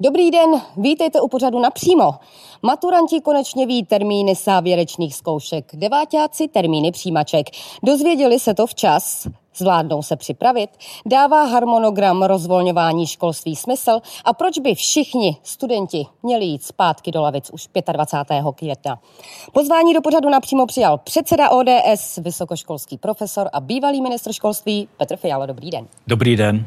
Dobrý den, vítejte u pořadu napřímo. Maturanti konečně ví termíny závěrečných zkoušek, devátáci termíny přijímaček. Dozvěděli se to včas, zvládnou se připravit, dává harmonogram rozvolňování školství smysl a proč by všichni studenti měli jít zpátky do lavic už 25. května. Pozvání do pořadu napřímo přijal předseda ODS, vysokoškolský profesor a bývalý ministr školství Petr Fiala. Dobrý den. Dobrý den.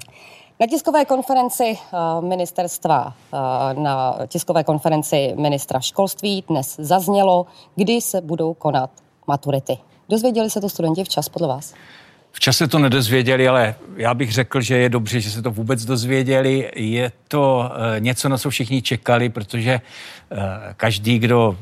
Na tiskové konferenci uh, ministerstva, uh, na tiskové konferenci ministra školství dnes zaznělo, kdy se budou konat maturity. Dozvěděli se to studenti včas podle vás? Včas se to nedozvěděli, ale já bych řekl, že je dobře, že se to vůbec dozvěděli. Je to uh, něco, na co všichni čekali, protože každý, kdo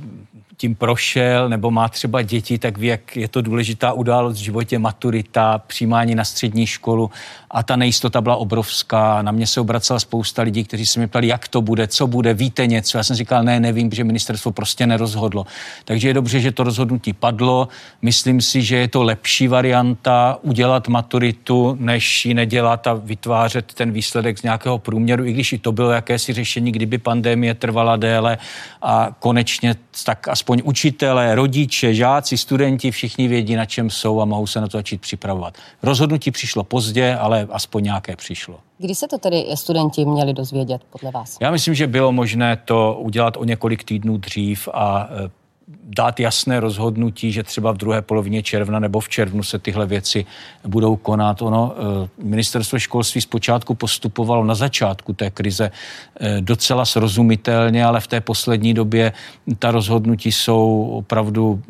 tím prošel nebo má třeba děti, tak ví, jak je to důležitá událost v životě, maturita, přijímání na střední školu a ta nejistota byla obrovská. Na mě se obracela spousta lidí, kteří se mě ptali, jak to bude, co bude, víte něco. Já jsem říkal, ne, nevím, protože ministerstvo prostě nerozhodlo. Takže je dobře, že to rozhodnutí padlo. Myslím si, že je to lepší varianta udělat maturitu, než ji nedělat a vytvářet ten výsledek z nějakého průměru, i když i to bylo jakési řešení, kdyby pandemie trvala déle a konečně tak aspoň učitelé, rodiče, žáci, studenti, všichni vědí, na čem jsou a mohou se na to začít připravovat. Rozhodnutí přišlo pozdě, ale ale aspoň nějaké přišlo. Kdy se to tedy studenti měli dozvědět podle vás? Já myslím, že bylo možné to udělat o několik týdnů dřív a e, dát jasné rozhodnutí, že třeba v druhé polovině června nebo v červnu se tyhle věci budou konat. Ono, e, ministerstvo školství zpočátku postupovalo na začátku té krize e, docela srozumitelně, ale v té poslední době ta rozhodnutí jsou opravdu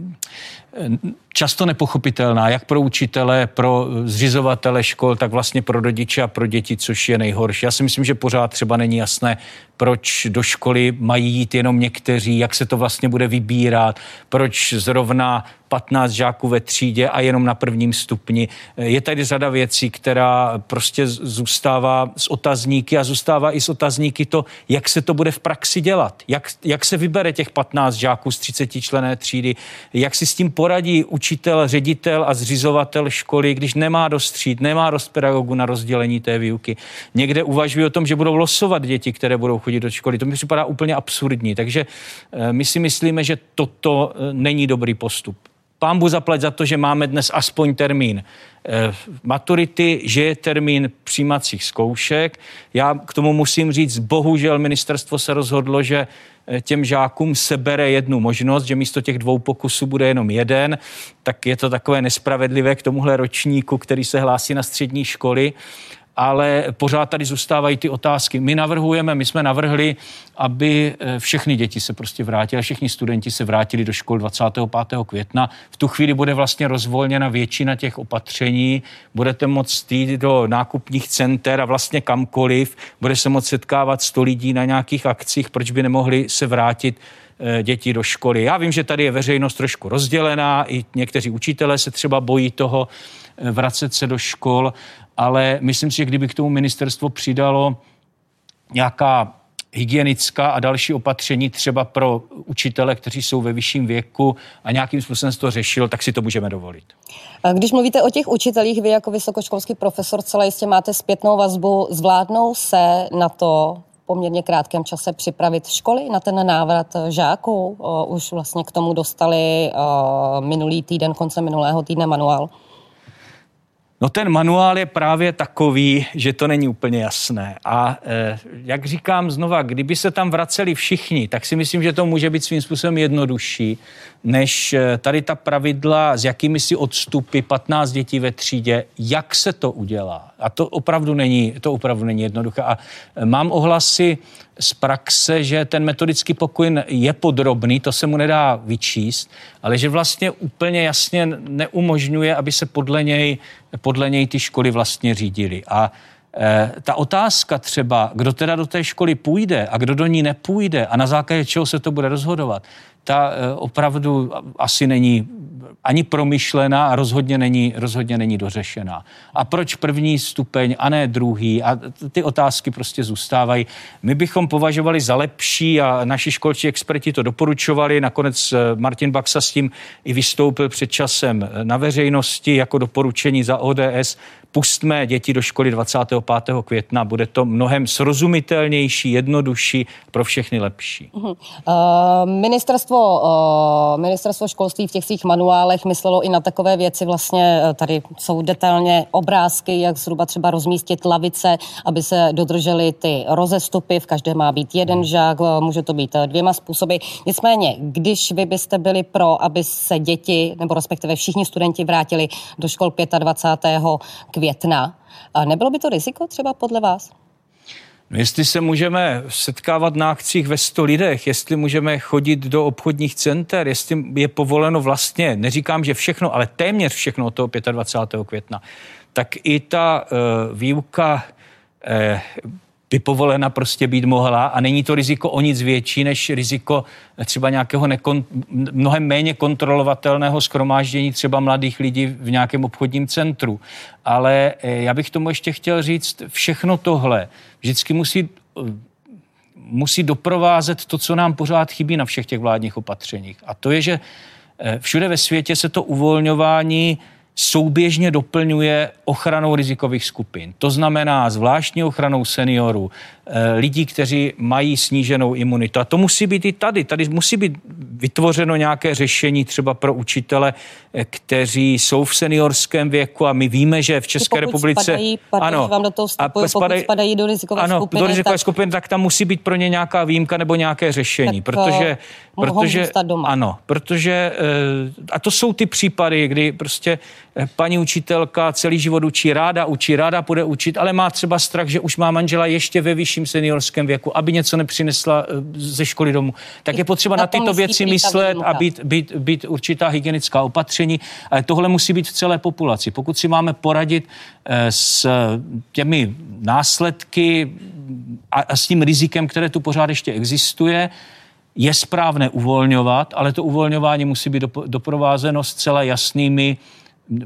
často nepochopitelná, jak pro učitele, pro zřizovatele škol, tak vlastně pro rodiče a pro děti, což je nejhorší. Já si myslím, že pořád třeba není jasné, proč do školy mají jít jenom někteří, jak se to vlastně bude vybírat, proč zrovna 15 žáků ve třídě a jenom na prvním stupni. Je tady řada věcí, která prostě zůstává s otazníky a zůstává i s otazníky to, jak se to bude v praxi dělat. Jak, jak se vybere těch 15 žáků z 30 člené třídy, jak si s tím poradí učitel, ředitel a zřizovatel školy, když nemá dost tříd, nemá dost pedagogů na rozdělení té výuky. Někde uvažují o tom, že budou losovat děti, které budou chodit do školy. To mi připadá úplně absurdní. Takže eh, my si myslíme, že toto eh, není dobrý postup. Pán bu zaplať za to, že máme dnes aspoň termín eh, maturity, že je termín přijímacích zkoušek. Já k tomu musím říct, bohužel ministerstvo se rozhodlo, že těm žákům sebere jednu možnost, že místo těch dvou pokusů bude jenom jeden, tak je to takové nespravedlivé k tomuhle ročníku, který se hlásí na střední školy ale pořád tady zůstávají ty otázky. My navrhujeme, my jsme navrhli, aby eh, všechny děti se prostě vrátily, všichni studenti se vrátili do škol 25. května. V tu chvíli bude vlastně rozvolněna většina těch opatření, budete moct jít do nákupních center a vlastně kamkoliv, bude se moct setkávat 100 lidí na nějakých akcích, proč by nemohli se vrátit eh, děti do školy. Já vím, že tady je veřejnost trošku rozdělená, i někteří učitelé se třeba bojí toho eh, vracet se do škol, ale myslím si, že kdyby k tomu ministerstvo přidalo nějaká hygienická a další opatření třeba pro učitele, kteří jsou ve vyšším věku a nějakým způsobem se to řešil, tak si to můžeme dovolit. Když mluvíte o těch učitelích, vy jako vysokoškolský profesor celé jistě máte zpětnou vazbu. Zvládnou se na to poměrně krátkém čase připravit školy na ten návrat žáků? Už vlastně k tomu dostali minulý týden, konce minulého týdne manuál. No ten manuál je právě takový, že to není úplně jasné. A e, jak říkám znova, kdyby se tam vraceli všichni, tak si myslím, že to může být svým způsobem jednodušší, než e, tady ta pravidla, s jakými si odstupy 15 dětí ve třídě, jak se to udělá. A to opravdu není, to opravdu není jednoduché. A e, mám ohlasy z praxe, že ten metodický pokyn je podrobný, to se mu nedá vyčíst, ale že vlastně úplně jasně neumožňuje, aby se podle něj, podle něj ty školy vlastně řídily. A ta otázka třeba, kdo teda do té školy půjde a kdo do ní nepůjde a na základě čeho se to bude rozhodovat, ta e, opravdu asi není ani promyšlená a rozhodně není, rozhodně není dořešená. A proč první stupeň a ne druhý? A ty otázky prostě zůstávají. My bychom považovali za lepší a naši školčí experti to doporučovali. Nakonec eh, Martin Baxa s tím i vystoupil před časem na veřejnosti jako doporučení za ODS pustme děti do školy 25. května, bude to mnohem srozumitelnější, jednodušší, pro všechny lepší. Uh-huh. Uh, ministerstvo, uh, ministerstvo školství v těch svých manuálech myslelo i na takové věci, vlastně tady jsou detailně obrázky, jak zhruba třeba rozmístit lavice, aby se dodržely ty rozestupy, v každé má být jeden žák, může to být dvěma způsoby. Nicméně, když vy byste byli pro, aby se děti, nebo respektive všichni studenti vrátili do škol 25. května, nebylo by to riziko třeba podle vás? No jestli se můžeme setkávat na akcích ve 100 lidech, jestli můžeme chodit do obchodních center, jestli je povoleno vlastně, neříkám, že všechno, ale téměř všechno od toho 25. května, tak i ta uh, výuka uh, by povolena prostě být mohla a není to riziko o nic větší než riziko třeba nějakého nekon, mnohem méně kontrolovatelného schromáždění třeba mladých lidí v nějakém obchodním centru. Ale eh, já bych tomu ještě chtěl říct, všechno tohle vždycky musí musí doprovázet to, co nám pořád chybí na všech těch vládních opatřeních. A to je, že eh, všude ve světě se to uvolňování souběžně doplňuje ochranou rizikových skupin. To znamená zvláštní ochranou seniorů, eh, lidí, kteří mají sníženou imunitu. A to musí být i tady. Tady musí být vytvořeno nějaké řešení třeba pro učitele, eh, kteří jsou v seniorském věku a my víme, že v České republice... Spadají, pardon, ano, vám do toho vstupuji, a spadají, spadají do rizikové ano, skupiny. do rizikové tak... skupiny, tak tam musí být pro ně nějaká výjimka nebo nějaké řešení. Tak protože, protože, doma. Ano, protože... A to jsou ty případy, kdy prostě paní učitelka celý život učí, ráda učí, ráda bude učit, ale má třeba strach, že už má manžela ještě ve vyšším seniorském věku, aby něco nepřinesla eh, ze školy domů. Tak je potřeba na, tyto věci myslet a být, být, být určitá hygienická opatření. Ale tohle musí být v celé populaci. Pokud si máme poradit eh, s těmi následky a, a s tím rizikem, které tu pořád ještě existuje, je správné uvolňovat, ale to uvolňování musí být doprovázeno zcela jasnými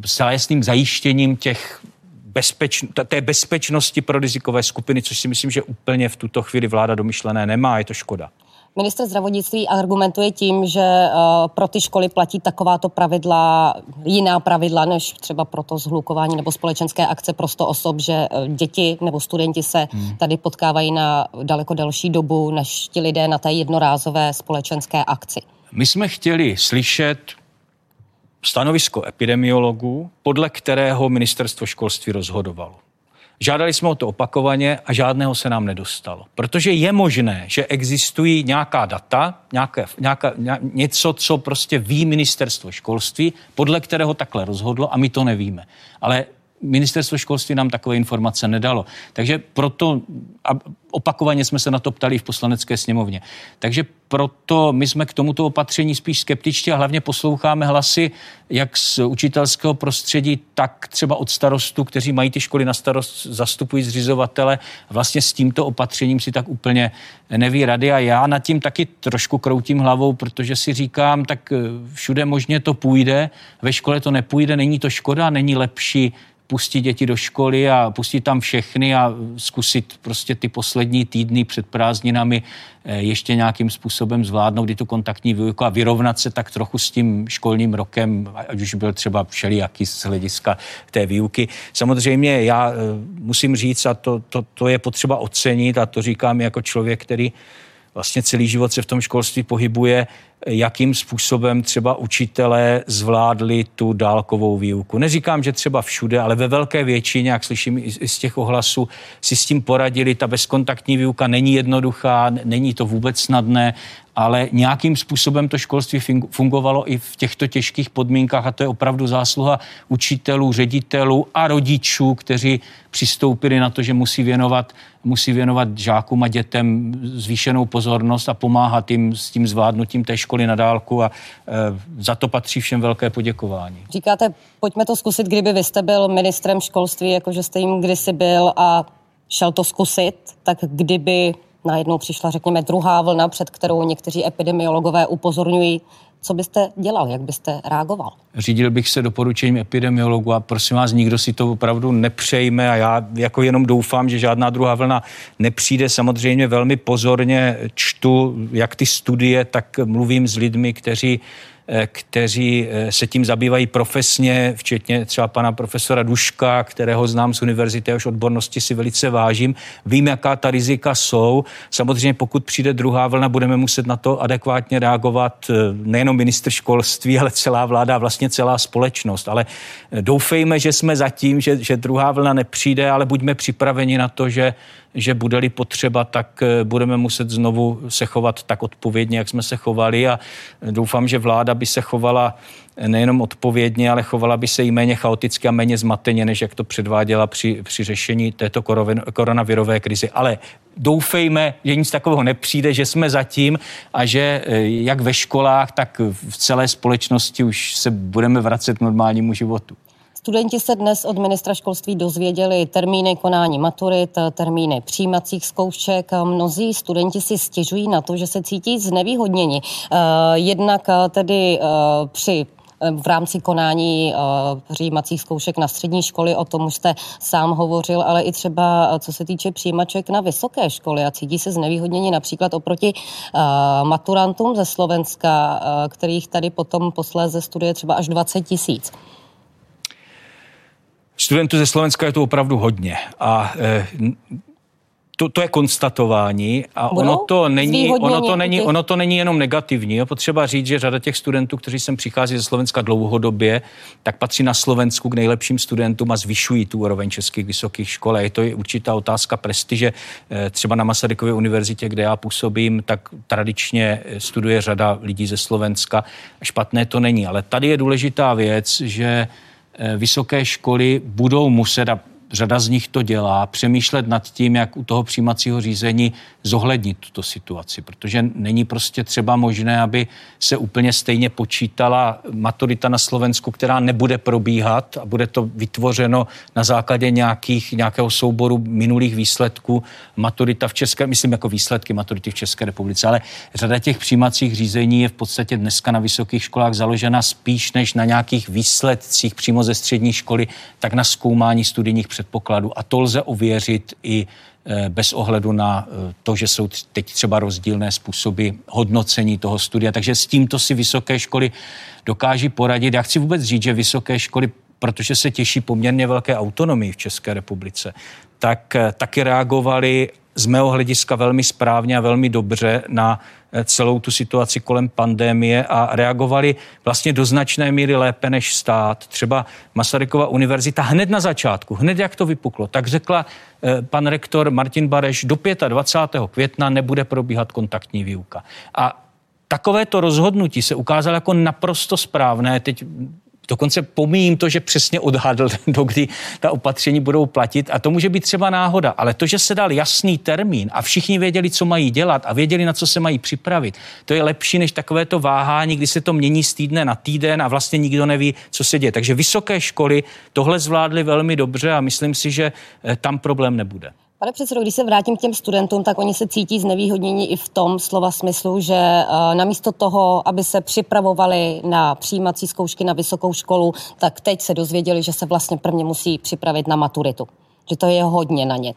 s jasným zajištěním těch bezpeč, té bezpečnosti pro rizikové skupiny, což si myslím, že úplně v tuto chvíli vláda domyšlené nemá, je to škoda. Minister zdravotnictví argumentuje tím, že uh, pro ty školy platí takováto pravidla, jiná pravidla, než třeba pro to zhlukování nebo společenské akce pro 100 osob, že uh, děti nebo studenti se hmm. tady potkávají na daleko delší dobu, než ti lidé na té jednorázové společenské akci. My jsme chtěli slyšet stanovisko epidemiologů, podle kterého ministerstvo školství rozhodovalo. Žádali jsme o to opakovaně a žádného se nám nedostalo. Protože je možné, že existují nějaká data, nějaké, nějaká, něco, co prostě ví ministerstvo školství, podle kterého takhle rozhodlo a my to nevíme. Ale ministerstvo školství nám takové informace nedalo. Takže proto, a opakovaně jsme se na to ptali v poslanecké sněmovně. Takže proto my jsme k tomuto opatření spíš skeptičtí a hlavně posloucháme hlasy jak z učitelského prostředí, tak třeba od starostů, kteří mají ty školy na starost, zastupují zřizovatele. Vlastně s tímto opatřením si tak úplně neví rady a já nad tím taky trošku kroutím hlavou, protože si říkám, tak všude možně to půjde, ve škole to nepůjde, není to škoda, není lepší pustit děti do školy a pustit tam všechny a zkusit prostě ty poslední týdny před prázdninami eh, ještě nějakým způsobem zvládnout i tu kontaktní výuku a vyrovnat se tak trochu s tím školním rokem, ať už byl třeba všelijaký z hlediska té výuky. Samozřejmě já eh, musím říct, a to, to, to je potřeba ocenit, a to říkám jako člověk, který vlastně celý život se v tom školství pohybuje, jakým způsobem třeba učitelé zvládli tu dálkovou výuku. Neříkám, že třeba všude, ale ve velké většině, jak slyším i z těch ohlasů, si s tím poradili. Ta bezkontaktní výuka není jednoduchá, není to vůbec snadné ale nějakým způsobem to školství fungovalo i v těchto těžkých podmínkách a to je opravdu zásluha učitelů, ředitelů a rodičů, kteří přistoupili na to, že musí věnovat, musí věnovat žákům a dětem zvýšenou pozornost a pomáhat jim s tím zvládnutím té školy na dálku a e, za to patří všem velké poděkování. Říkáte, pojďme to zkusit, kdyby vy jste byl ministrem školství, jakože jste jim kdysi byl a šel to zkusit, tak kdyby najednou přišla, řekněme, druhá vlna, před kterou někteří epidemiologové upozorňují. Co byste dělal, jak byste reagoval? Řídil bych se doporučením epidemiologu a prosím vás, nikdo si to opravdu nepřejme a já jako jenom doufám, že žádná druhá vlna nepřijde. Samozřejmě velmi pozorně čtu jak ty studie, tak mluvím s lidmi, kteří kteří se tím zabývají profesně, včetně třeba pana profesora Duška, kterého znám z univerzity, už odbornosti si velice vážím. Vím, jaká ta rizika jsou. Samozřejmě pokud přijde druhá vlna, budeme muset na to adekvátně reagovat nejenom ministr školství, ale celá vláda, vlastně celá společnost. Ale doufejme, že jsme zatím, že, že druhá vlna nepřijde, ale buďme připraveni na to, že že bude-li potřeba, tak eh, budeme muset znovu se chovat tak odpovědně, jak jsme se chovali a doufám, že vláda by se chovala nejenom odpovědně, ale chovala by se i méně chaoticky a méně zmateně, než jak to předváděla při, při řešení této koronavirové krizi. Ale doufejme, že nic takového nepřijde, že jsme zatím a že eh, jak ve školách, tak v celé společnosti už se budeme vracet k normálnímu životu. Studenti se dnes od ministra školství dozvěděli termíny konání maturit, termíny přijímacích zkoušek. Mnozí studenti si stěžují na to, že se cítí znevýhodněni. Eh, jednak eh, tedy eh, při v rámci konání přijímacích zkoušek na střední školy, o tom už jste sám hovořil, ale i třeba co se týče přijímaček na vysoké školy a cítí se znevýhodněni například oproti maturantům ze Slovenska, kterých tady potom posléze studuje třeba až 20 tisíc. Studentů ze Slovenska je to opravdu hodně a e, to, to je konstatování a ono to, není, ono, to není, ono to není jenom negativní. Je potřeba říct, že řada těch studentů, kteří sem přichází ze Slovenska dlouhodobě, tak patří na Slovensku k nejlepším studentům a zvyšují tu úroveň českých vysokých škol. Je to určitá otázka prestiže. E, třeba na Masarykově univerzitě, kde já působím, tak tradičně studuje řada lidí ze Slovenska. Špatné to není, ale tady je důležitá věc, že Eh, vysoké školy budou muset, a řada z nich to dělá, přemýšlet nad tím, jak u toho přijímacího řízení zohlednit tuto situaci, protože není prostě třeba možné, aby se úplně stejně počítala maturita na Slovensku, která nebude probíhat a bude to vytvořeno na základě nějakých, nějakého souboru minulých výsledků. Maturita v České, myslím jako výsledky maturity v České republice, ale řada těch přijímacích řízení je v podstatě dneska na vysokých školách založena spíš než na nějakých výsledcích přímo ze střední školy, tak na zkoumání studijních předpokladů a to lze ověřit i Eh, bez ohledu na eh, to, že jsou teď třeba rozdílné způsoby hodnocení toho studia. Takže s tímto si vysoké školy dokáží poradit. Já chci vůbec říct, že vysoké školy, protože se těší poměrně velké autonomii v České republice, tak eh, taky reagovali z mého hlediska velmi správně a velmi dobře na eh, celou tu situaci kolem pandémie a reagovali vlastně do značné míry lépe než stát. Třeba Masarykova univerzita hned na začátku, hned jak to vypuklo, tak řekla eh, pan rektor Martin Bareš, do 25. května nebude probíhat kontaktní výuka. A takovéto rozhodnutí se ukázalo jako naprosto správné. Teď Dokonce pomíjím to, že přesně odhadl, dokdy ta opatření budou platit a to může být třeba náhoda, ale to, že se dal jasný termín a všichni věděli, co mají dělat a věděli, na co se mají připravit, to je lepší než takové to váhání, kdy se to mění z týdne na týden a vlastně nikdo neví, co se děje. Takže vysoké školy tohle zvládly velmi dobře a myslím si, že eh, tam problém nebude. Pane předsedo, když se vrátím k těm studentům, tak oni se cítí znevýhodnění i v tom slova smyslu, že uh, namísto toho, aby se připravovali na přijímací zkoušky na vysokou školu, tak teď se dozvěděli, že se vlastně prvně musí připravit na maturitu. Že to je hodně na ně.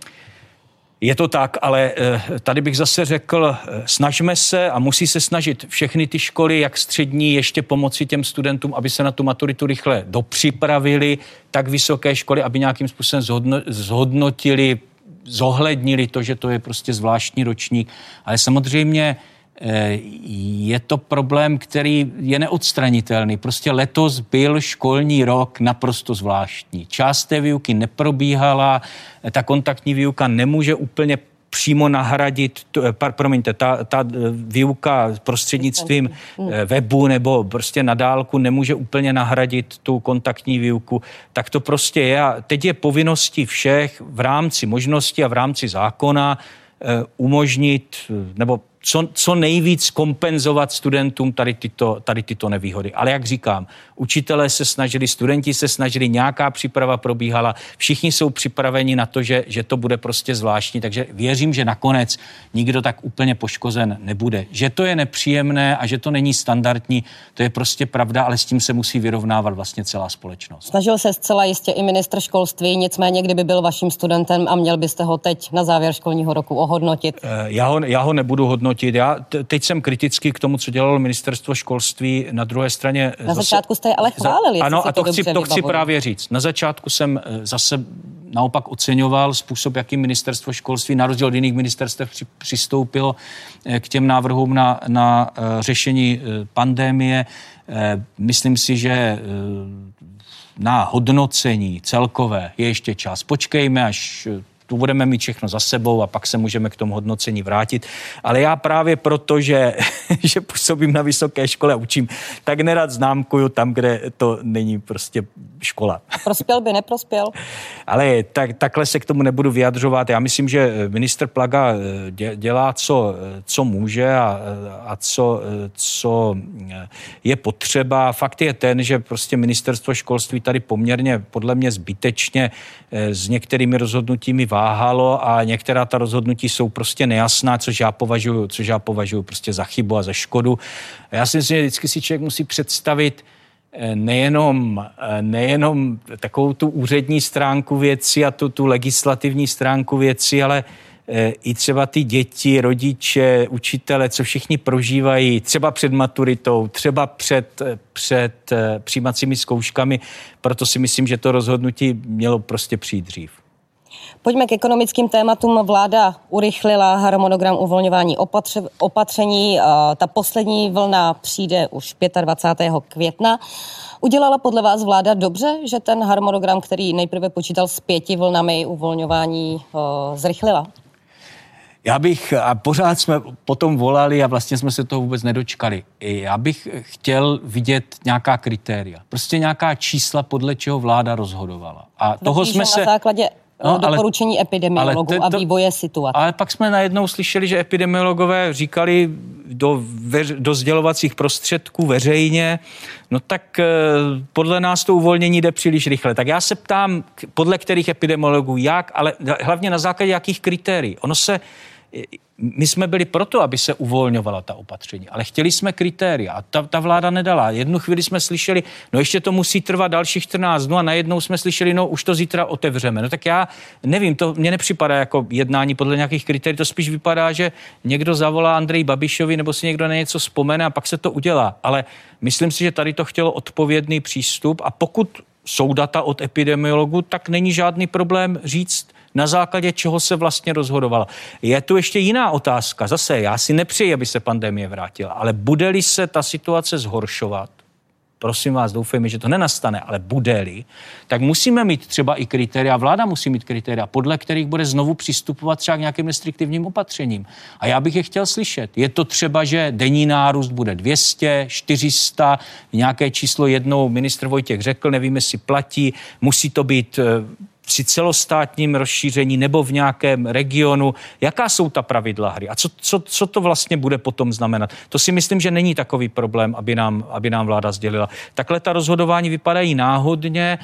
Je to tak, ale eh, tady bych zase řekl, eh, snažme se a musí se snažit všechny ty školy, jak střední, ještě pomoci těm studentům, aby se na tu maturitu rychle dopřipravili, tak vysoké školy, aby nějakým způsobem zhodnotili zohlednili to, že to je prostě zvláštní ročník, ale samozřejmě eh, je to problém, který je neodstranitelný. Prostě letos byl školní rok naprosto zvláštní. Část té výuky neprobíhala, ta kontaktní výuka nemůže úplně přímo nahradit, eh, promiňte, ta, ta eh, výuka prostřednictvím eh, webu nebo prostě na dálku nemůže úplně nahradit tu kontaktní výuku, tak to prostě je. A teď je povinností všech v rámci možnosti a v rámci zákona umožnit nebo co, co nejvíc kompenzovat studentům tady tyto, tady tyto nevýhody. Ale jak říkám, učitelé se snažili, studenti se snažili, nějaká příprava probíhala, všichni jsou připraveni na to, že, že to bude prostě zvláštní, takže věřím, že nakonec nikdo tak úplně poškozen nebude. Že to je nepříjemné a že to není standardní, to je prostě pravda, ale s tím se musí vyrovnávat vlastně celá společnost. Snažil se zcela jistě i ministr školství, nicméně kdyby byl vaším studentem a měl byste ho teď na závěr školního roku ohodnotit? Eh, já ho, já ho nebudu hodnotit hodnotit. Já teď jsem kritický k tomu, co dělalo ministerstvo školství. Na druhé straně... Na začátku jste ale chválili. Ano, a to, chci, to chci právě říct. Na začátku jsem zase naopak oceňoval způsob, jakým ministerstvo školství na rozdíl od jiných ministerstev přistoupilo k těm návrhům na, na řešení pandémie. Myslím si, že na hodnocení celkové je ještě čas. Počkejme, až tu budeme mít všechno za sebou a pak se můžeme k tomu hodnocení vrátit. Ale já právě proto, že, že působím na vysoké škole a učím, tak nerad známkuju tam, kde to není prostě škola. Prospěl by, neprospěl? Ale tak, takhle se k tomu nebudu vyjadřovat. Já myslím, že minister Plaga eh, dělá, co, eh, co může a, eh, a co, co je potřeba. Fakt je ten, že prostě ministerstvo školství tady poměrně podle mě zbytečně s některými rozhodnutími váhalo a některá ta rozhodnutí jsou prostě nejasná, což já považuji, což já považuji prostě za chybu a za škodu. Já si myslím, že vždycky si člověk musí představit, eh, nejenom, eh, nejenom takovou tu úřední stránku věci a tu, tu legislativní stránku věci, ale eh, i třeba ty děti, rodiče, učitele, co všichni prožívají, třeba před maturitou, třeba před, před přijímacími zkouškami. Proto si myslím, že to rozhodnutí mělo prostě přijít dřív. Pojďme k ekonomickým tématům. Vláda urychlila harmonogram uvolňování opatře, opatření. Ta poslední vlna přijde už 25. května. Udělala podle vás vláda dobře, že ten harmonogram, který nejprve počítal s pěti vlnami uvolňování, zrychlila? Já bych, a pořád jsme potom volali a vlastně jsme se toho vůbec nedočkali. Já bych chtěl vidět nějaká kritéria. Prostě nějaká čísla, podle čeho vláda rozhodovala. A toho jsme se... Na základě no, doporučení ale, epidemiologů ale to, a vývoje situace. Ale pak jsme najednou slyšeli, že epidemiologové říkali do, veř, do sdělovacích prostředků veřejně, no tak eh, podle nás to uvolnění jde příliš rychle. Tak já se ptám, podle kterých epidemiologů, jak, ale hlavně na základě jakých kritérií. Ono se my jsme byli proto, aby se uvolňovala ta opatření, ale chtěli jsme kritéria a ta, ta vláda nedala. Jednu chvíli jsme slyšeli, no ještě to musí trvat dalších 14 dnů a najednou jsme slyšeli, no už to zítra otevřeme. No tak já nevím, to mně nepřipadá jako jednání podle nějakých kritérií, to spíš vypadá, že někdo zavolá Andrej Babišovi nebo si někdo na něco vzpomene a pak se to udělá. Ale myslím si, že tady to chtělo odpovědný přístup a pokud jsou data od epidemiologů, tak není žádný problém říct, na základě čeho se vlastně rozhodovala. Je tu ještě jiná otázka. Zase, já si nepřeji, aby se pandemie vrátila, ale bude-li se ta situace zhoršovat, prosím vás, doufejme, že to nenastane, ale bude-li, tak musíme mít třeba i kritéria, vláda musí mít kritéria, podle kterých bude znovu přistupovat třeba k nějakým restriktivním opatřením. A já bych je chtěl slyšet. Je to třeba, že denní nárůst bude 200, 400, nějaké číslo jednou ministr Vojtěch řekl, nevíme, jestli platí, musí to být eh, při celostátním rozšíření nebo v nějakém regionu, jaká jsou ta pravidla hry a co, co, co to vlastně bude potom znamenat. To si myslím, že není takový problém, aby nám, aby nám vláda sdělila. Takhle ta rozhodování vypadají náhodně,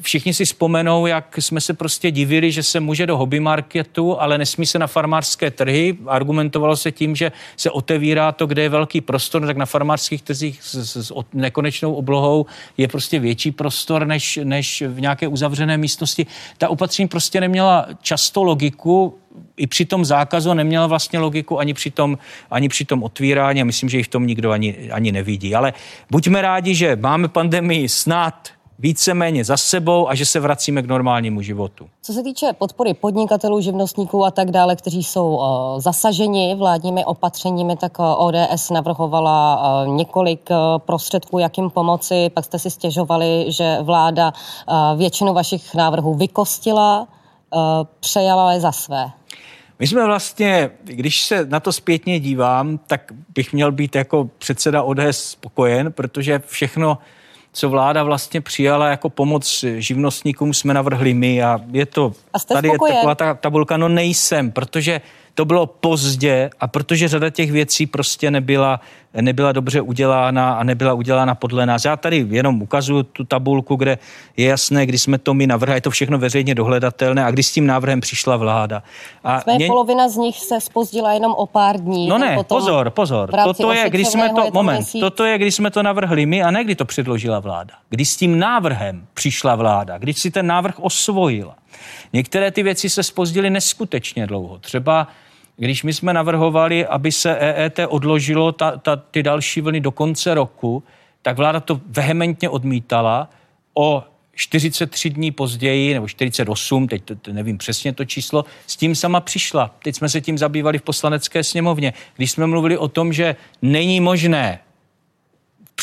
všichni si vzpomenou, jak jsme se prostě divili, že se může do hobby marketu, ale nesmí se na farmářské trhy. Argumentovalo se tím, že se otevírá to, kde je velký prostor, tak na farmářských trzích s, s, s nekonečnou oblohou je prostě větší prostor než, než v nějaké uzavřené místnosti. Ta opatření prostě neměla často logiku, i při tom zákazu neměla vlastně logiku ani při tom, ani při tom otvírání a myslím, že ji v tom nikdo ani, ani nevidí. Ale buďme rádi, že máme pandemii snad víceméně za sebou a že se vracíme k normálnímu životu. Co se týče podpory podnikatelů, živnostníků a tak dále, kteří jsou uh, zasaženi vládními opatřeními, tak uh, ODS navrhovala uh, několik prostředků, jak jim pomoci. Pak jste si stěžovali, že vláda většinu vašich návrhů vykostila, přejala je za své. My jsme vlastně, když se na to zpětně dívám, tak bych měl být jako předseda ODS spokojen, protože všechno co vláda vlastně přijala jako pomoc živnostníkům, jsme navrhli my a je to, a tady spokojen? je taková ta tabulka, no nejsem, protože to bylo pozdě a protože řada těch věcí prostě nebyla, nebyla dobře udělána a nebyla udělána podle nás. Já tady jenom ukazuju tu tabulku, kde je jasné, kdy jsme to my navrhli, je to všechno veřejně dohledatelné a kdy s tím návrhem přišla vláda. A mě... polovina z nich se spozdila jenom o pár dní. No ne, pozor, pozor. Toto je, když jsme to, moment, měsíc. toto je, když jsme to navrhli my a ne kdy to předložila vláda. Kdy s tím návrhem přišla vláda, když si ten návrh osvojila. Některé ty věci se spozdily neskutečně dlouho. Třeba když my jsme navrhovali, aby se EET odložilo ta, ta, ty další vlny do konce roku, tak vláda to vehementně odmítala. O 43 dní později, nebo 48, teď to, to nevím přesně to číslo, s tím sama přišla. Teď jsme se tím zabývali v poslanecké sněmovně. Když jsme mluvili o tom, že není možné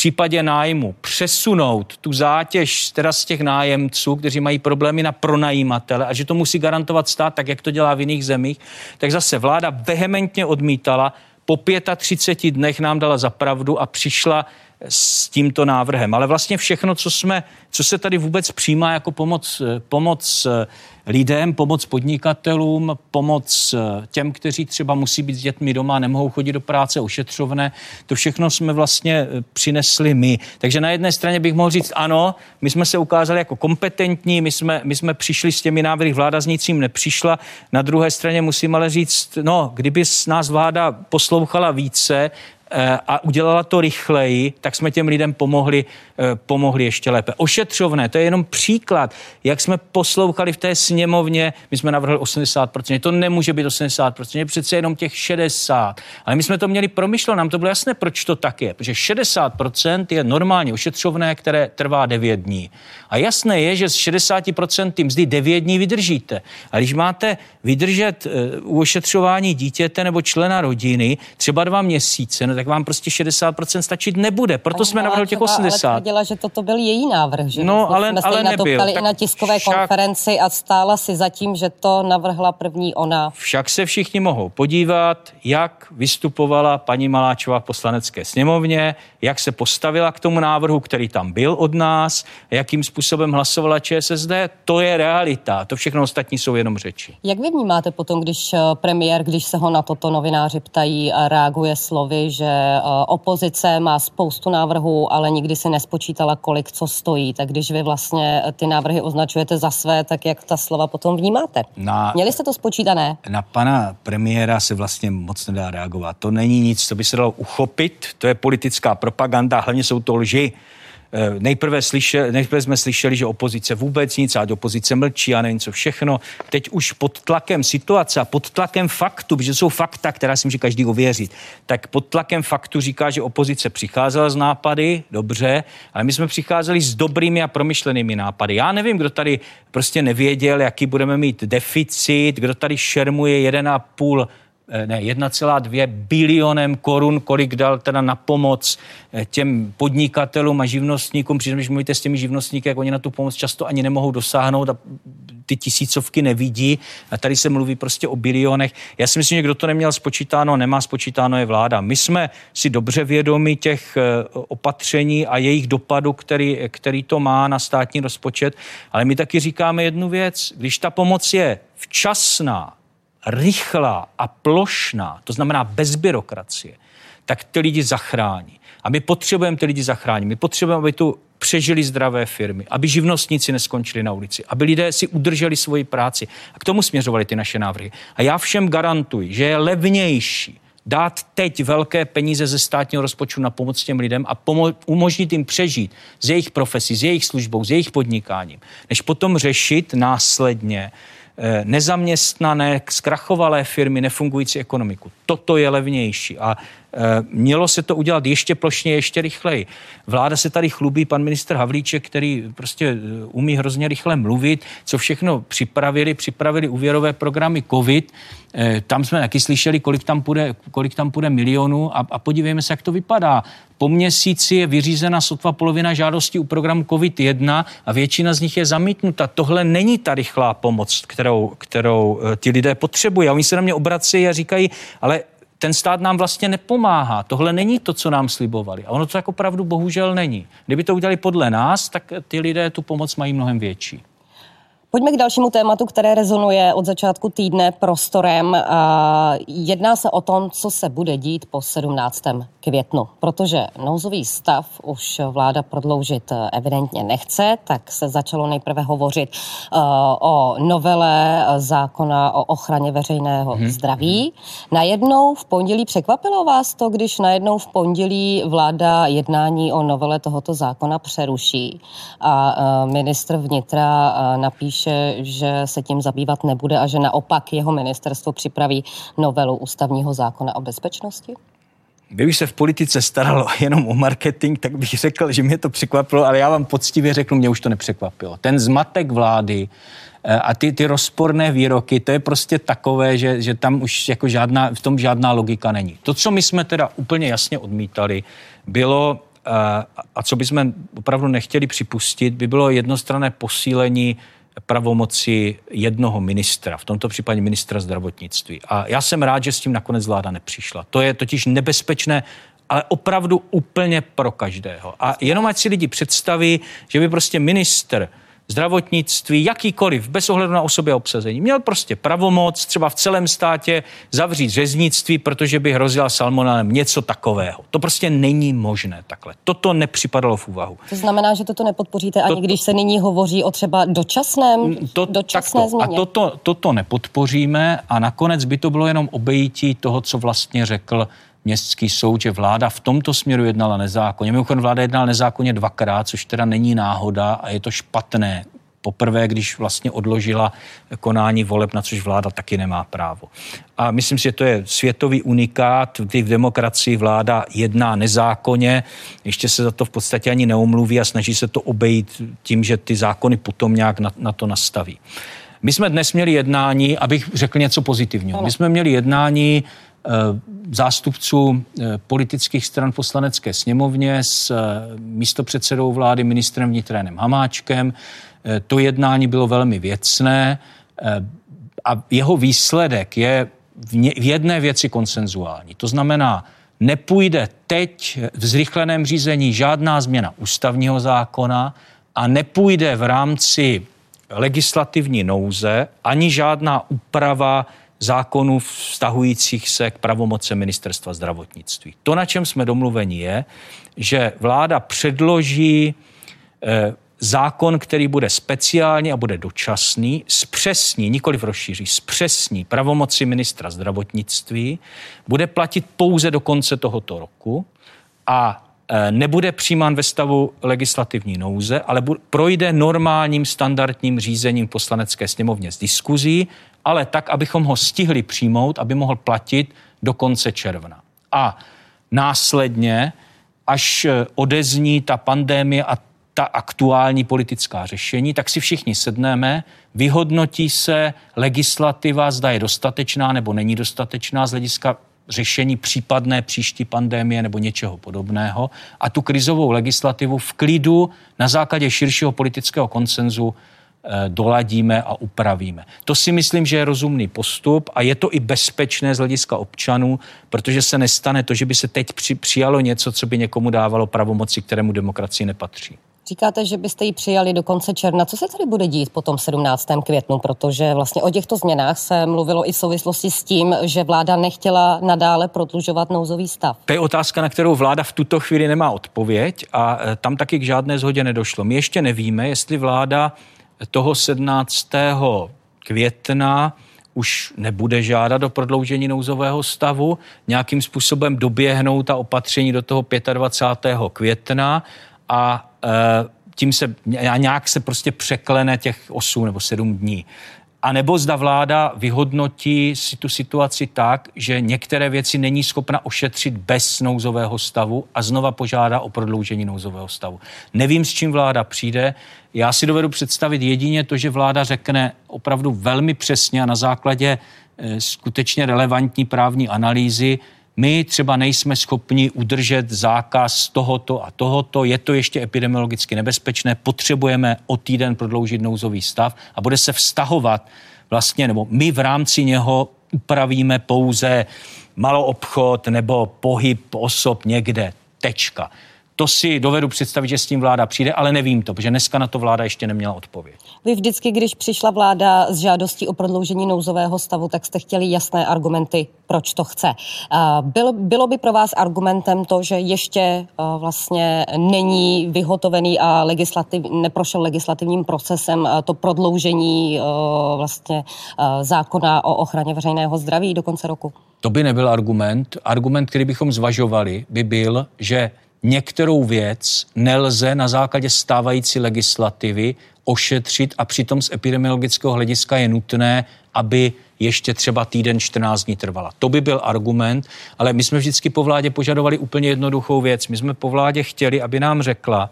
případě nájmu přesunout tu zátěž teda z těch nájemců, kteří mají problémy na pronajímatele a že to musí garantovat stát, tak jak to dělá v jiných zemích, tak zase vláda vehementně odmítala, po 35 dnech nám dala zapravdu a přišla s tímto návrhem. Ale vlastně všechno, co, jsme, co se tady vůbec přijímá jako pomoc, pomoc eh, lidem, pomoc podnikatelům, pomoc eh, těm, kteří třeba musí být s dětmi doma, nemohou chodit do práce, ošetřovné, to všechno jsme vlastně eh, přinesli my. Takže na jedné straně bych mohl říct, ano, my jsme se ukázali jako kompetentní, my jsme, my jsme přišli s těmi návrhy, vláda s nicím nepřišla. Na druhé straně musím ale říct, no, kdyby nás vláda poslouchala více, a udělala to rychleji, tak jsme těm lidem pomohli, eh, pomohli ještě lépe. Ošetřovné, to je jenom příklad, jak jsme poslouchali v té sněmovně, my jsme navrhli 80%, to nemůže být 80%, je přece jenom těch 60. Ale my jsme to měli promyšleno, nám to bylo jasné, proč to tak je, protože 60% je normálně ošetřovné, které trvá 9 dní. A jasné je, že z 60% mzdy 9 dní vydržíte. A když máte vydržet eh, u ošetřování dítěte nebo člena rodiny třeba dva měsíce, no tak vám prostě 60% stačit nebude. Proto Pani jsme navrhli těch 80. Ale tvrdila, že toto byl její návrh, že no, ale, jsme ale nebyl. to i na tiskové však, konferenci a stála si zatím, že to navrhla první ona. Však se všichni mohou podívat, jak vystupovala paní Maláčová v poslanecké sněmovně, jak se postavila k tomu návrhu, který tam byl od nás, jakým způsobem hlasovala ČSSD. To je realita. To všechno ostatní jsou jenom řeči. Jak vy vnímáte potom, když eh, premiér, když se ho na toto novináři ptají, a reaguje slovy, že opozice má spoustu návrhů, ale nikdy si nespočítala, kolik co stojí. Tak když vy vlastně ty návrhy označujete za své, tak jak ta slova potom vnímáte? Na, Měli jste to spočítané? Na pana premiéra se vlastně moc nedá reagovat. To není nic, co by se dalo uchopit. To je politická propaganda, hlavně jsou to lži. Eh, nejprve, slyšel, nejprve jsme slyšeli, že opozice vůbec nic, a opozice mlčí a nevím co všechno. Teď už pod tlakem situace a pod tlakem faktu, protože jsou fakta, která si může každý ověřit, tak pod tlakem faktu říká, že opozice přicházela z nápady, dobře, ale my jsme přicházeli s dobrými a promyšlenými nápady. Já nevím, kdo tady prostě nevěděl, jaký budeme mít deficit, kdo tady šermuje 1,5 Eh, ne, 1,2 bilionem korun, kolik dal teda na pomoc eh, těm podnikatelům a živnostníkům, přitom když mluvíte s těmi živnostníky, jak oni na tu pomoc často ani nemohou dosáhnout a ty tisícovky nevidí. A tady se mluví prostě o bilionech. Já si myslím, že kdo to neměl spočítáno, nemá spočítáno je vláda. My jsme si dobře vědomi těch eh, opatření a jejich dopadu, který, který to má na státní rozpočet, ale my taky říkáme jednu věc. Když ta pomoc je včasná, rychlá a plošná, to znamená bez byrokracie, tak ty lidi zachrání. A my potřebujeme ty lidi zachránit. My potřebujeme, aby tu přežili zdravé firmy, aby živnostníci neskončili na ulici, aby lidé si udrželi svoji práci. A k tomu směřovaly ty naše návrhy. A já všem garantuji, že je levnější dát teď velké peníze ze státního rozpočtu na pomoc těm lidem a pomo- umožnit jim přežít z jejich profesí, z jejich službou, z jejich podnikáním, než potom řešit následně nezaměstnané, zkrachovalé firmy, nefungující ekonomiku. Toto je levnější a eh, mělo se to udělat ještě plošně, ještě rychleji. Vláda se tady chlubí, pan minister Havlíček, který prostě eh, umí hrozně rychle mluvit, co všechno připravili, připravili úvěrové programy COVID, tam jsme taky slyšeli, kolik tam půjde, kolik tam půjde milionů a, a podívejme se, jak to vypadá. Po měsíci je vyřízena sotva polovina žádostí u programu COVID-1 a většina z nich je zamítnuta. Tohle není ta rychlá pomoc, kterou, kterou eh, ti lidé potřebují. A oni se na mě obrací a říkají, ale ten stát nám vlastně nepomáhá. Tohle není to, co nám slibovali. A ono to jako opravdu bohužel není. Kdyby to udělali podle nás, tak ty lidé tu pomoc mají mnohem větší. Pojďme k dalšímu tématu, které rezonuje od začátku týdne prostorem. Jedná se o tom, co se bude dít po 17. květnu, protože nouzový stav už vláda prodloužit evidentně nechce, tak se začalo nejprve hovořit uh, o novele zákona o ochraně veřejného hmm. zdraví. Najednou v pondělí překvapilo vás to, když najednou v pondělí vláda jednání o novele tohoto zákona přeruší a uh, ministr vnitra uh, napíše píše, že se tím zabývat nebude a že naopak jeho ministerstvo připraví novelu ústavního zákona o bezpečnosti? Kdyby se v politice staralo jenom o marketing, tak bych řekl, že mě to překvapilo, ale já vám poctivě řeknu, mě už to nepřekvapilo. Ten zmatek vlády eh, a ty, ty rozporné výroky, to je prostě takové, že, že tam už jako žádná, v tom žádná logika není. To, co my jsme teda úplně jasně odmítali, bylo eh, a co bychom opravdu nechtěli připustit, by bylo jednostranné posílení pravomoci jednoho ministra, v tomto případě ministra zdravotnictví. A já jsem rád, že s tím nakonec vláda nepřišla. To je totiž nebezpečné ale opravdu úplně pro každého. A jenom ať si lidi představí, že by prostě ministr zdravotnictví, jakýkoliv, bez ohledu na osobě obsazení. Měl prostě pravomoc třeba v celém státě zavřít řeznictví, protože by hrozila salmonálem něco takového. To prostě není možné takhle. Toto nepřipadalo v úvahu. To znamená, že toto nepodpoříte ani to, když se nyní hovoří o třeba dočasném, mm, to, dočasné takto. změně. A toto, toto nepodpoříme a nakonec by to bylo jenom obejítí toho, co vlastně řekl městský soud, že vláda v tomto směru jednala nezákonně. Mimochodem vláda jednala nezákonně dvakrát, což teda není náhoda a je to špatné. Poprvé, když vlastně odložila konání voleb, na což vláda taky nemá právo. A myslím si, že to je světový unikát, kdy v demokracii vláda jedná nezákonně, ještě se za to v podstatě ani neomluví a snaží se to obejít tím, že ty zákony potom nějak na, na to nastaví. My jsme dnes měli jednání, abych řekl něco pozitivního. My jsme měli jednání zástupců eh, politických stran poslanecké sněmovně s eh, místopředsedou vlády ministrem vnitrénem Hamáčkem. To jednání bylo velmi věcné a jeho výsledek je v jedné věci konsenzuální. To znamená, nepůjde teď v zrychleném řízení žádná změna ústavního zákona a nepůjde v rámci legislativní nouze ani žádná úprava zákonů vztahujících se k pravomoce ministerstva zdravotnictví. To, na čem jsme domluveni, je, že vláda předloží eh, zákon, který bude speciální a bude dočasný, zpřesní, nikoli rozšíří, zpřesní pravomoci ministra zdravotnictví, bude platit pouze do konce tohoto roku a eh, nebude přijímán ve stavu legislativní nouze, ale projde normálním standardním řízením poslanecké sněmovně s diskuzí ale tak, abychom ho stihli přijmout, aby mohl platit do konce června. A následně, až eh, odezní ta pandémie a ta aktuální politická řešení, tak si všichni sedneme, vyhodnotí se legislativa, zda je dostatečná nebo není dostatečná z hlediska řešení případné příští pandémie nebo něčeho podobného a tu krizovou legislativu v klidu na základě širšího politického konsenzu doladíme a upravíme. To si myslím, že je rozumný postup a je to i bezpečné z hlediska občanů, protože se nestane to, že by se teď při, přijalo něco, co by někomu dávalo pravomoci, kterému demokracii nepatří. Říkáte, že byste ji přijali do konce června. Co se tady bude dít po tom 17. květnu? Protože vlastně o těchto změnách se mluvilo i v souvislosti s tím, že vláda nechtěla nadále prodlužovat nouzový stav. To je otázka, na kterou vláda v tuto chvíli nemá odpověď a eh, tam taky k žádné zhodě nedošlo. My ještě nevíme, jestli vláda toho 17. května už nebude žádat o prodloužení nouzového stavu, nějakým způsobem doběhnou ta opatření do toho 25. května a e, tím se nějak se prostě překlene těch 8 nebo 7 dní. A nebo zda vláda vyhodnotí si tu situaci tak, že některé věci není schopna ošetřit bez nouzového stavu a znova požádá o prodloužení nouzového stavu. Nevím, s čím vláda přijde. Já si dovedu představit jedině to, že vláda řekne opravdu velmi přesně a na základě e, skutečně relevantní právní analýzy, my třeba nejsme schopni udržet zákaz tohoto a tohoto, je to ještě epidemiologicky nebezpečné, potřebujeme o týden prodloužit nouzový stav a bude se vztahovat vlastně, nebo my v rámci něho upravíme pouze maloobchod nebo pohyb osob někde. Tečka. To si dovedu představit, že s tím vláda přijde, ale nevím to, protože dneska na to vláda ještě neměla odpověď. Vy vždycky, když přišla vláda s žádostí o prodloužení nouzového stavu, tak jste chtěli jasné argumenty, proč to chce. Bylo, bylo by pro vás argumentem to, že ještě vlastně není vyhotovený a legislativ, neprošel legislativním procesem to prodloužení vlastně zákona o ochraně veřejného zdraví do konce roku? To by nebyl argument. Argument, který bychom zvažovali, by byl, že některou věc nelze na základě stávající legislativy ošetřit a přitom z epidemiologického hlediska je nutné, aby ještě třeba týden 14 dní trvala. To by byl argument, ale my jsme vždycky po vládě požadovali úplně jednoduchou věc. My jsme po vládě chtěli, aby nám řekla,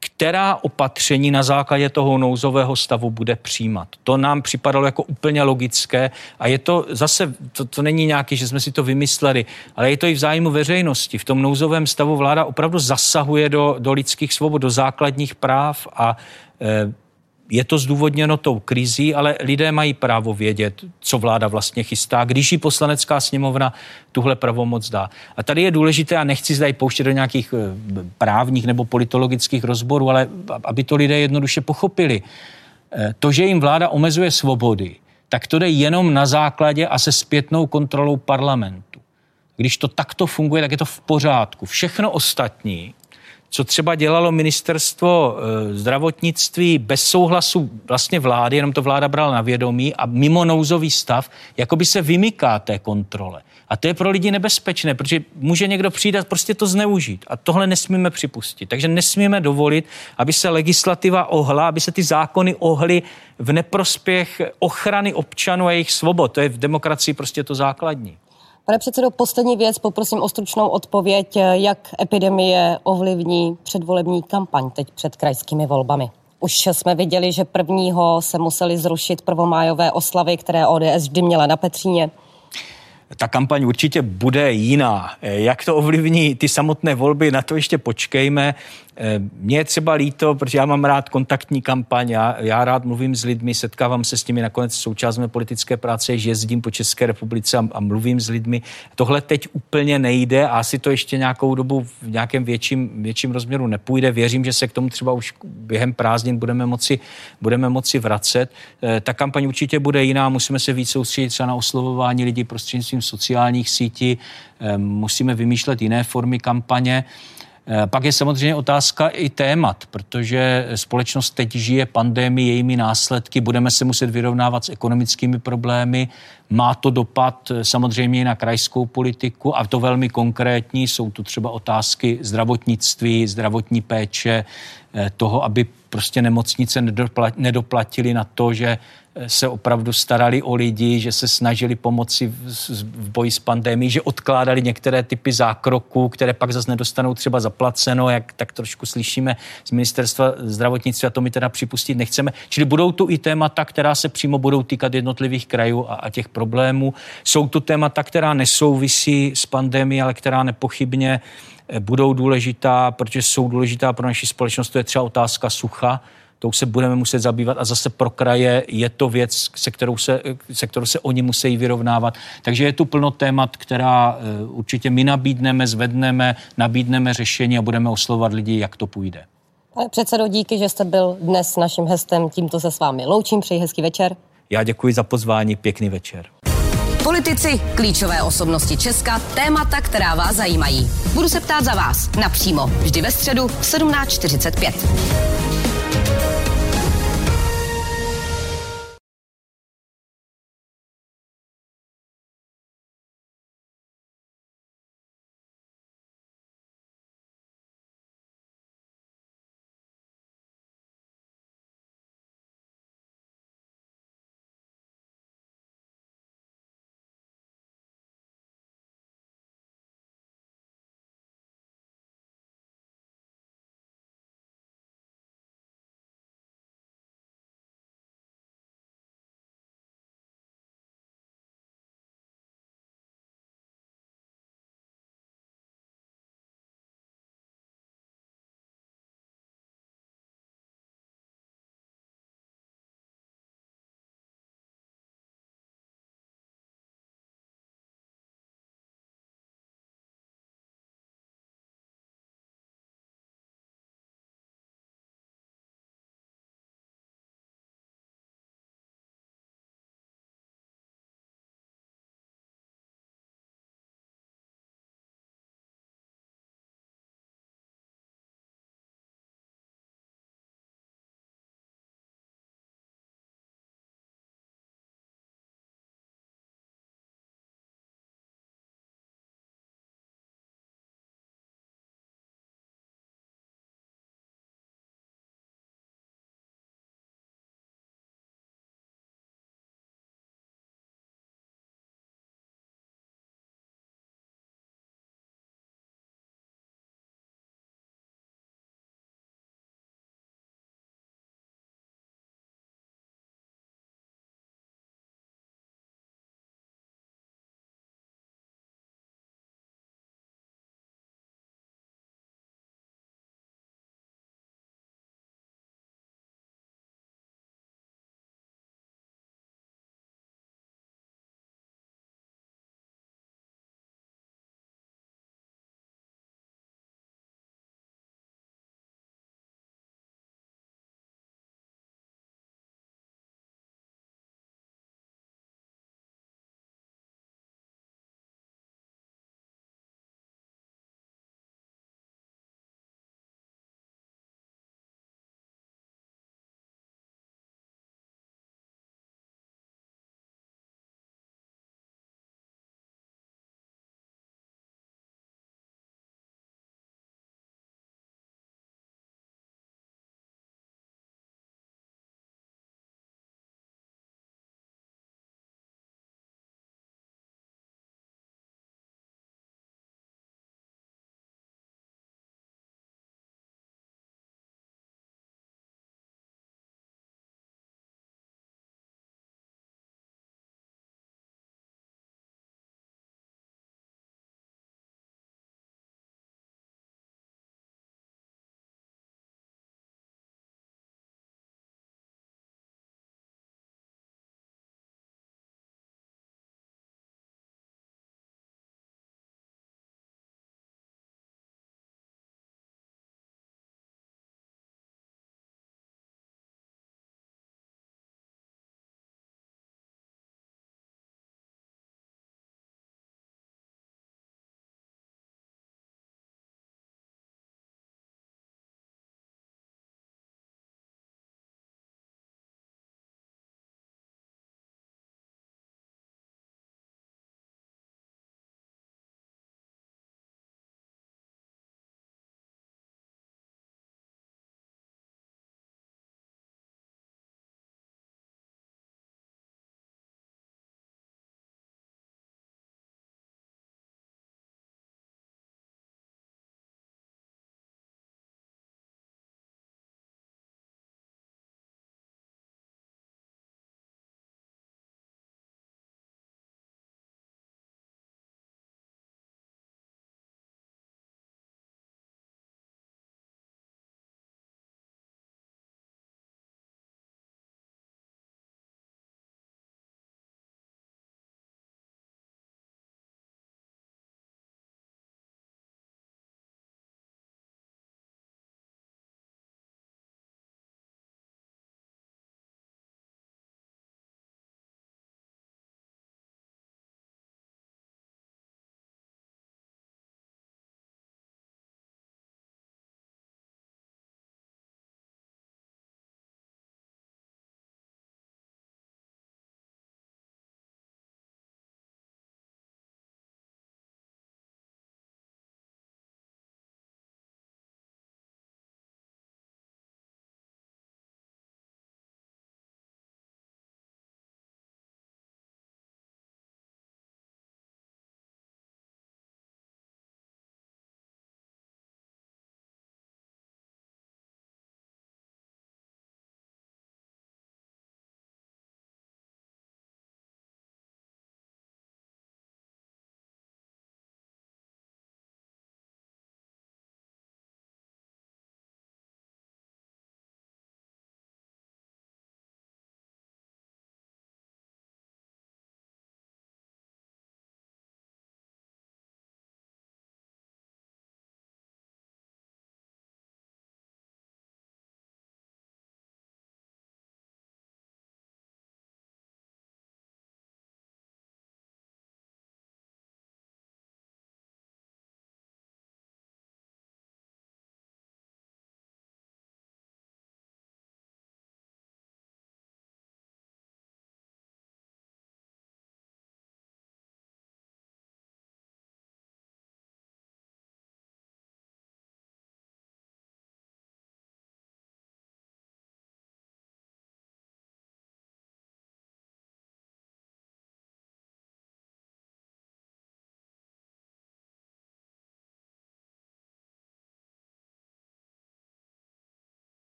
která opatření na základě toho nouzového stavu bude přijímat. To nám připadalo jako úplně logické a je to zase, to, to není nějaký, že jsme si to vymysleli, ale je to i v zájmu veřejnosti. V tom nouzovém stavu vláda opravdu zasahuje do, do lidských svobod, do základních práv a e, je to zdůvodněno tou krizí, ale lidé mají právo vědět, co vláda vlastně chystá, když ji poslanecká sněmovna tuhle pravomoc dá. A tady je důležité, a nechci zde pouštět do nějakých eh, právních nebo politologických rozborů, ale aby to lidé jednoduše pochopili. Eh, to, že jim vláda omezuje svobody, tak to jde jenom na základě a se zpětnou kontrolou parlamentu. Když to takto funguje, tak je to v pořádku. Všechno ostatní co třeba dělalo ministerstvo eh, zdravotnictví bez souhlasu vlastně vlády, jenom to vláda brala na vědomí a mimo nouzový stav, jako by se vymyká té kontrole. A to je pro lidi nebezpečné, protože může někdo přijít a prostě to zneužít. A tohle nesmíme připustit. Takže nesmíme dovolit, aby se legislativa ohla, aby se ty zákony ohly v neprospěch ochrany občanů a jejich svobod. To je v demokracii prostě to základní. Pane předsedo, poslední věc, poprosím o stručnou odpověď, jak epidemie ovlivní předvolební kampaň teď před krajskými volbami. Už jsme viděli, že prvního se museli zrušit prvomájové oslavy, které ODS vždy měla na Petříně ta kampaň určitě bude jiná. Jak to ovlivní ty samotné volby, na to ještě počkejme. Mně je třeba líto, protože já mám rád kontaktní kampaň, já, já rád mluvím s lidmi, setkávám se s nimi, nakonec součást mé politické práce že jezdím po České republice a, a mluvím s lidmi. Tohle teď úplně nejde a asi to ještě nějakou dobu v nějakém větším, větším rozměru nepůjde. Věřím, že se k tomu třeba už během prázdnin budeme moci, budeme moci vracet. Eh, ta kampaň určitě bude jiná, musíme se víc soustředit třeba na oslovování lidí prostřednictvím sociálních sítí, eh, musíme vymýšlet jiné formy kampaně. Eh, pak je samozřejmě otázka i témat, protože společnost teď žije pandemii, jejími následky, budeme se muset vyrovnávat s ekonomickými problémy, má to dopad eh, samozřejmě i na krajskou politiku a to velmi konkrétní. Jsou tu třeba otázky zdravotnictví, zdravotní péče, eh, toho, aby prostě nemocnice nedoplatili na to, že se opravdu starali o lidi, že se snažili pomoci v boji s pandemí, že odkládali některé typy zákroků, které pak zase nedostanou třeba zaplaceno, jak tak trošku slyšíme z ministerstva zdravotnictví a to my teda připustit nechceme. Čili budou tu i témata, která se přímo budou týkat jednotlivých krajů a, a těch problémů. Jsou tu témata, která nesouvisí s pandemí, ale která nepochybně eh, budou důležitá, protože jsou důležitá pro naši společnost. To je třeba otázka sucha, tou se budeme muset zabývat a zase pro kraje je to věc, se kterou se, se kterou se oni musí vyrovnávat. Takže je tu plno témat, která eh, určitě my nabídneme, zvedneme, nabídneme řešení a budeme oslovovat lidi, jak to půjde. Pane předsedo, díky, že jste byl dnes naším hestem. Tímto se s vámi loučím. Přeji hezký večer. Já děkuji za pozvání. Pěkný večer. Politici, klíčové osobnosti Česka, témata, která vás zajímají. Budu se ptát za vás napřímo, vždy ve středu v 17.45.